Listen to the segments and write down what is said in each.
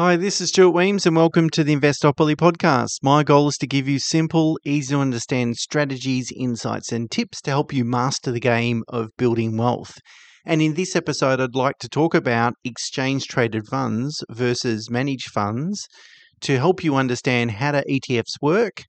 Hi, this is Stuart Wemyss, and welcome to the Investopoly podcast. My goal is to give you simple, easy to understand strategies, insights, and tips to help you master the game of building wealth. And in this episode, I'd like to talk about exchange traded funds versus managed funds to help you understand how do ETFs work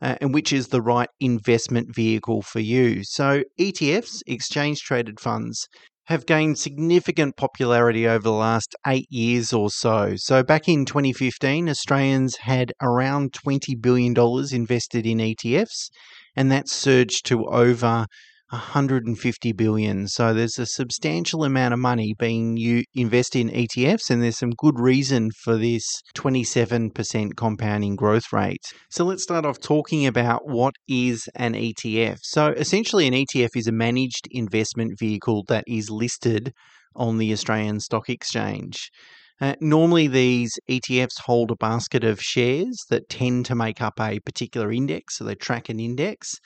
uh, and which is the right investment vehicle for you. So, ETFs, exchange traded funds, have gained significant popularity over the last eight years or so. So, back in 2015, Australians had around $20 billion invested in ETFs, and that surged to over 150 billion. So there's a substantial amount of money being you invested in ETFs, and there's some good reason for this 27% compounding growth rate. So let's start off talking about what is an ETF. So essentially, an ETF is a managed investment vehicle that is listed on the Australian Stock Exchange. Uh, normally, these ETFs hold a basket of shares that tend to make up a particular index, so they track an index.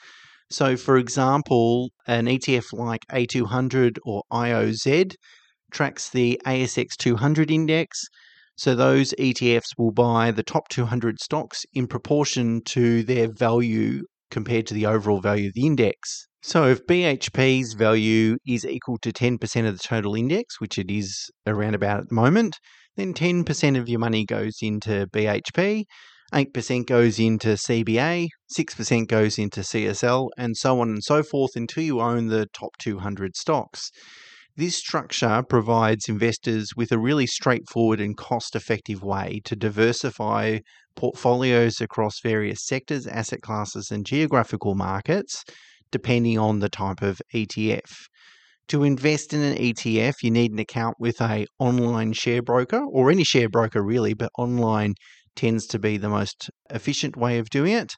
So, for example, an ETF like A200 or IOZ tracks the ASX 200 index. So, those ETFs will buy the top 200 stocks in proportion to their value compared to the overall value of the index. So, if BHP's value is equal to 10% of the total index, which it is around about at the moment, then 10% of your money goes into BHP 8% goes into CBA, 6% goes into CSL, and so on and so forth until you own the top 200 stocks. This structure provides investors with a really straightforward and cost effective way to diversify portfolios across various sectors, asset classes, and geographical markets, depending on the type of ETF. To invest in an ETF, you need an account with a online share broker or any share broker really, but online tends to be the most efficient way of doing it.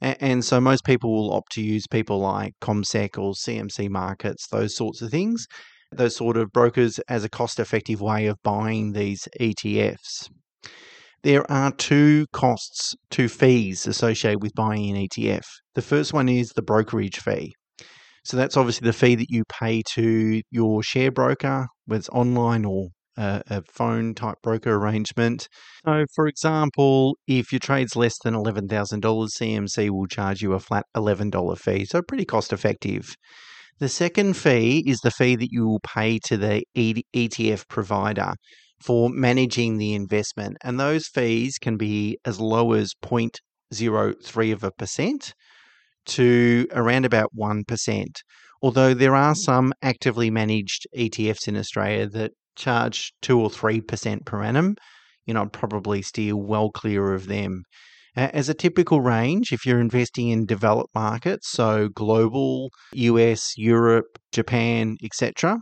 And so most people will opt to use people like CommSec or CMC Markets, those sorts of things, those sort of brokers as a cost effective way of buying these ETFs. There are two costs, two fees associated with buying an ETF. The first one is the brokerage fee. So that's obviously the fee that you pay to your share broker, whether it's online or a, a phone type broker arrangement. So, for example, if your trade's less than $11,000, CMC will charge you a flat $11 fee. So, pretty cost effective. The second fee is the fee that you will pay to the ETF provider for managing the investment. And those fees can be as low as 0.03 of a percent to around about 1%. Although there are hmm. some actively managed ETFs in Australia that charge two or three percent per annum, you know, I'd probably steer well clear of them. As a typical range, if you're investing in developed markets, so global, US, Europe, Japan, etc.,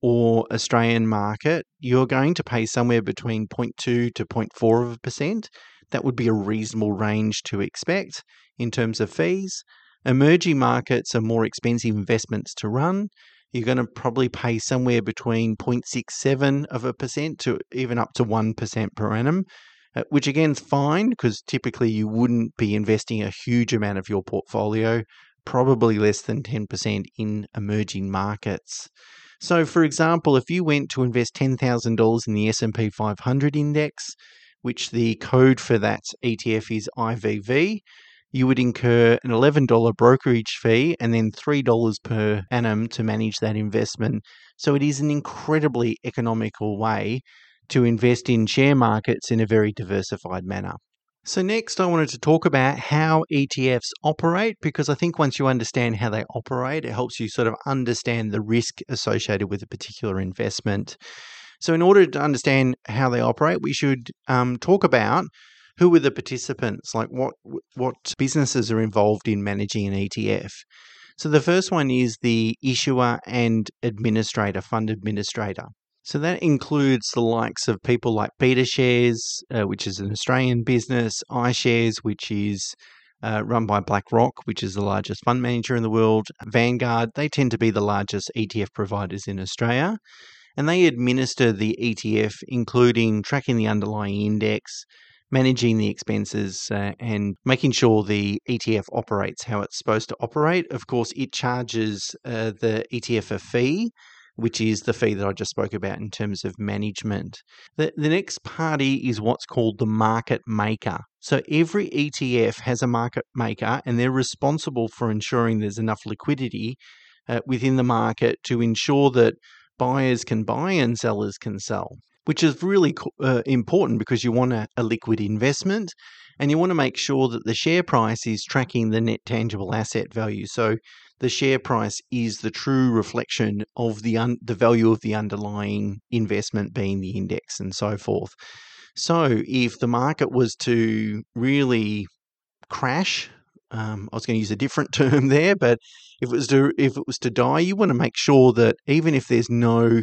or Australian market, you're going to pay somewhere between 0.2 to 0.4 of a percent. That would be a reasonable range to expect in terms of fees. Emerging markets are more expensive investments to run, you're going to probably pay somewhere between 0.67 of a percent to even up to 1% per annum, uh, which again is fine because typically you wouldn't be investing a huge amount of your portfolio, probably less than 10% in emerging markets. So for example, if you went to invest $10,000 in the S&P 500 index, which the code for that ETF is IVV, you would incur an $11 brokerage fee and then $3 per annum to manage that investment. So it is an incredibly economical way to invest in share markets in a very diversified manner. So, next, I wanted to talk about how ETFs operate because I think once you understand how they operate, it helps you sort of understand the risk associated with a particular investment. So, in order to understand how they operate, we should um, talk about who are the participants? Like what what businesses are involved in managing an ETF? So the first one is the issuer and administrator, fund administrator. So that includes the likes of people like BetaShares, uh, which is an Australian business, iShares, which is uh, run by BlackRock, which is the largest fund manager in the world, Vanguard. They tend to be the largest ETF providers in Australia. And they administer the ETF, including tracking the underlying index, managing the expenses uh, and making sure the ETF operates how it's supposed to operate. Of course, it charges uh, the ETF a fee which is the fee that I just spoke about in terms of management. The, the next party is what's called the market maker. So every ETF has a market maker, and they're responsible for ensuring there's enough liquidity uh, within the market to ensure that buyers can buy and sellers can sell, which is really uh, important because you want a, a liquid investment and you want to make sure that the share price is tracking the net tangible asset value. So the share price is the true reflection of the un- the value of the underlying investment being the index and so forth. So if the market was to really crash, um, I was going to use a different term there, but if it was to if it was to die, you want to make sure that even if there's no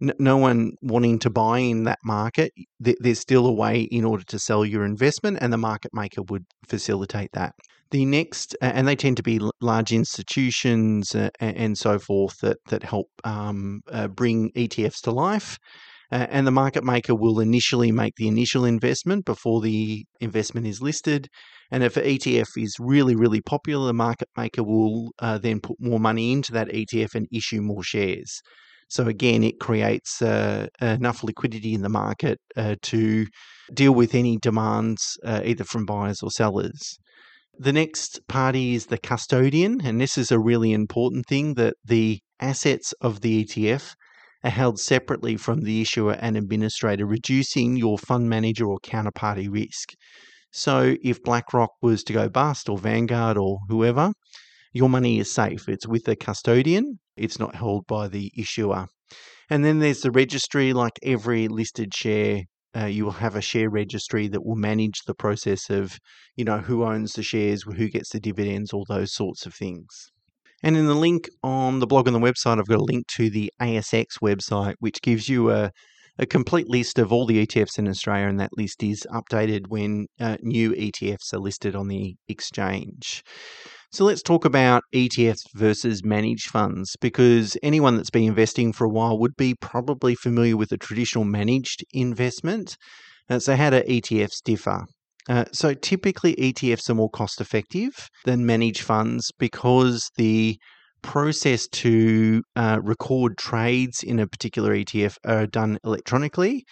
no one wanting to buy in that market, there's still a way in order to sell your investment, and the market maker would facilitate that. The next, and they tend to be large institutions uh, and so forth that that help um, uh, bring ETFs to life. Uh, and the market maker will initially make the initial investment before the investment is listed. And if an ETF is really, really popular, the market maker will uh, then put more money into that ETF and issue more shares. So again, it creates uh, enough liquidity in the market uh, to deal with any demands, uh, either from buyers or sellers. The next party is the custodian, and this is a really important thing that the assets of the ETF are held separately from the issuer and administrator, reducing your fund manager or counterparty risk. So if BlackRock was to go bust or Vanguard or whoever, your money is safe. It's with the custodian, it's not held by the issuer. And then there's the registry, like every listed share. Uh, you will have a share registry that will manage the process of, you know, who owns the shares, who gets the dividends, all those sorts of things. And in the link on the blog on the website, I've got a link to the ASX website, which gives you a, a complete list of all the ETFs in Australia, and that list is updated when uh, new ETFs are listed on the exchange. So let's talk about ETFs versus managed funds because anyone that's been investing for a while would be probably familiar with a traditional managed investment. Uh, so, how do ETFs differ? Uh, so, typically, ETFs are more cost effective than managed funds because the process to uh, record trades in a particular ETF are done electronically.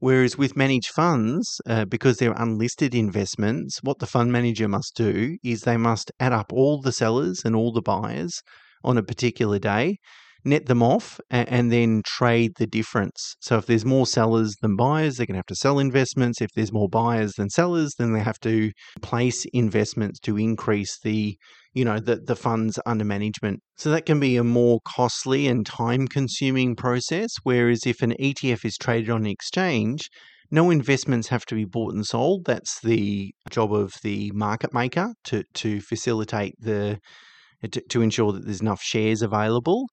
Whereas with managed funds, uh, because they're unlisted investments, what the fund manager must do is they must add up all the sellers and all the buyers on a particular day net them off and, then trade the difference. So if there's more sellers than buyers, they're going to have to sell investments. If there's more buyers than sellers, then they have to place investments to increase the you know the the funds under management. So that can be a more costly and time consuming process whereas if an ETF is traded on an exchange, no investments have to be bought and sold. That's the job of the market maker to to facilitate the to, to ensure that there's enough shares available.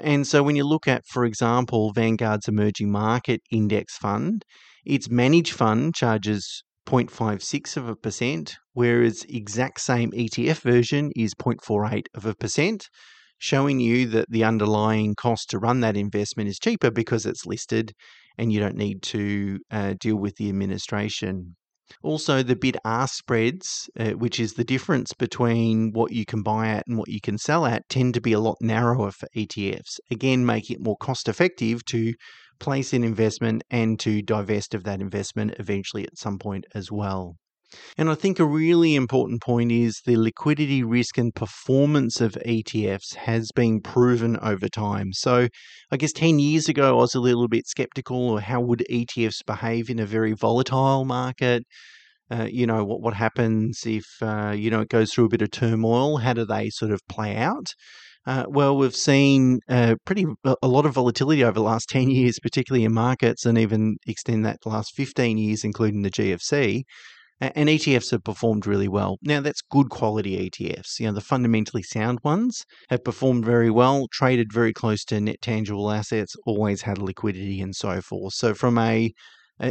And so when you look at, for example, Vanguard's emerging market index fund, its managed fund charges 0.56 of a percent, whereas exact same ETF version is 0.48 of a percent, showing you that the underlying cost to run that investment is cheaper because it's listed and you don't need to uh, deal with the administration. Also, the bid ask spreads, uh, which is the difference between what you can buy at and what you can sell at, tend to be a lot narrower for ETFs. Again, making it more cost effective to place an investment and to divest of that investment eventually at some point as well. And I think a really important point is the liquidity risk and performance of ETFs has been proven over time. So, I guess 10 years ago, I was a little bit skeptical of how would ETFs behave in a very volatile market. Uh, you know what what happens if uh, you know it goes through a bit of turmoil? How do they sort of play out? Uh, well, we've seen uh, pretty a lot of volatility over the last ten years, particularly in markets, and even extend that last fifteen years, including the GFC and ETFs have performed really well. Now, that's good quality ETFs. You know, the fundamentally sound ones have performed very well, traded very close to net tangible assets, always had liquidity and so forth. So, from a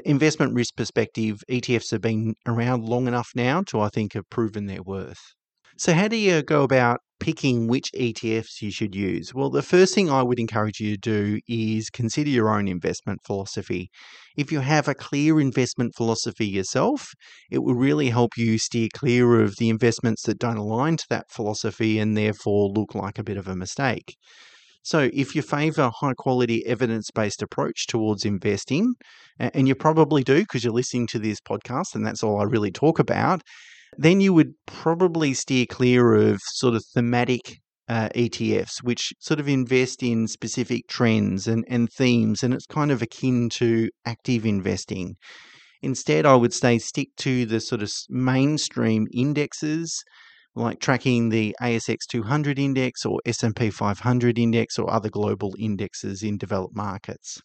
investment risk perspective, ETFs have been around long enough now to, I think, have proven their worth. So, how do you go about picking which ETFs you should use? Well, the first thing I would encourage you to do is consider your own investment philosophy. If you have a clear investment philosophy yourself, it will really help you steer clear of the investments that don't align to that philosophy and therefore look like a bit of a mistake. So, if you favor a high quality evidence based approach towards investing, and you probably do because you're listening to this podcast and that's all I really talk about, then you would probably steer clear of sort of thematic uh, ETFs, which sort of invest in specific trends and, and themes, and it's kind of akin to active investing. Instead, I would say stick to the sort of mainstream indexes like tracking the ASX 200 index or S&P 500 index or other global indexes in developed markets.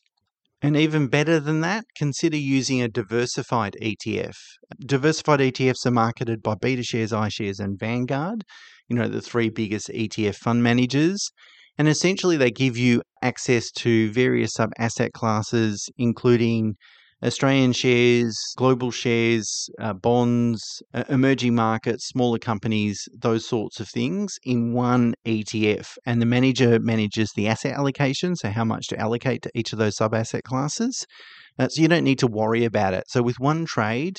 And even better than that, consider using a diversified ETF. Diversified ETFs are marketed by BetaShares, iShares, and Vanguard, you know, the three biggest ETF fund managers. And essentially, they give you access to various sub asset classes, including Australian shares, global shares, uh, bonds, uh, emerging markets, smaller companies, those sorts of things in one ETF. And the manager manages the asset allocation, so how much to allocate to each of those sub asset classes. Uh, so you don't need to worry about it. So with one trade,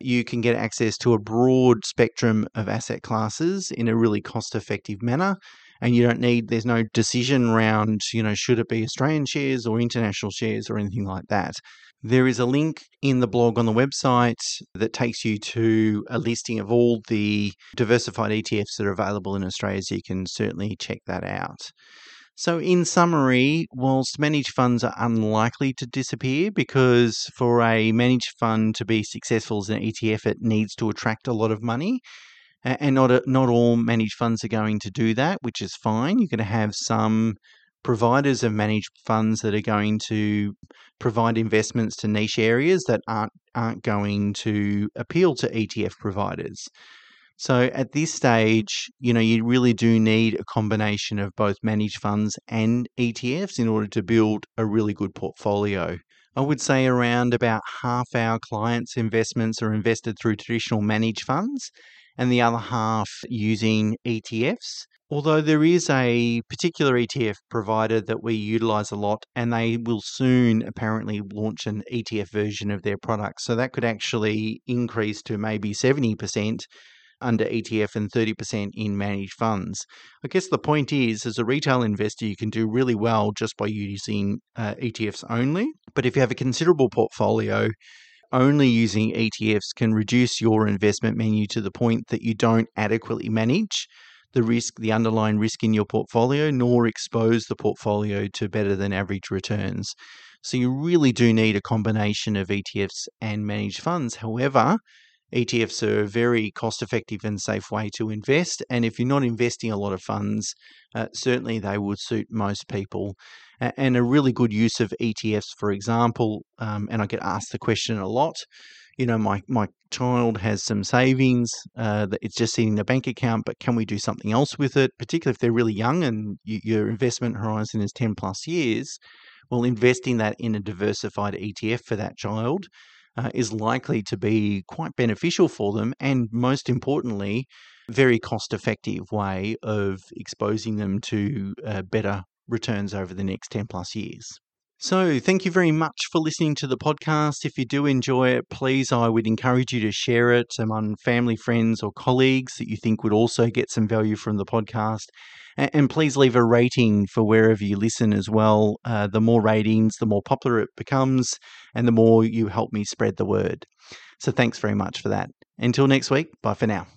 you can get access to a broad spectrum of asset classes in a really cost effective manner and you don't need there's no decision around you know should it be australian shares or international shares or anything like that there is a link in the blog on the website that takes you to a listing of all the diversified ETFs that are available in Australia, so you can certainly check that out. So, in summary, whilst managed funds are unlikely to disappear because for a managed fund to be successful as an ETF, it needs to attract a lot of money. And not, not all managed funds are going to do that, which is fine. You're going to have some providers of managed funds that are going to provide investments to niche areas that aren't aren't going to appeal to ETF providers. So at this stage, you know, you really do need a combination of both managed funds and ETFs in order to build a really good portfolio. I would say around about half our clients' investments are invested through traditional managed funds and the other half using ETFs. Although there is a particular ETF provider that we utilize a lot, and they will soon apparently launch an ETF version of their product. So that could actually increase to maybe 70% under ETF and 30% in managed funds. I guess the point is, as a retail investor, you can do really well just by using uh, ETFs only. But if you have a considerable portfolio, only using ETFs can reduce your investment menu to the point that you don't adequately manage the risk, the underlying risk in your portfolio, nor expose the portfolio to better than average returns. So you really do need a combination of ETFs and managed funds. However, ETFs are a very cost effective and safe way to invest. And if you're not investing a lot of funds, uh, certainly they would suit most people. And a really good use of ETFs, for example, um, and I get asked the question a lot you know, my, my child has some savings uh, that it's just sitting in a bank account, but can we do something else with it, particularly if they're really young and you, your investment horizon is 10 plus years? Well, investing that in a diversified ETF for that child uh, is likely to be quite beneficial for them, and most importantly, very cost effective way of exposing them to uh, better returns over the next 10 plus years. So, thank you very much for listening to the podcast. If you do enjoy it, please, I would encourage you to share it among family, friends, or colleagues that you think would also get some value from the podcast. And please leave a rating for wherever you listen as well. Uh, the more ratings, the more popular it becomes, and the more you help me spread the word. So, thanks very much for that. Until next week, bye for now.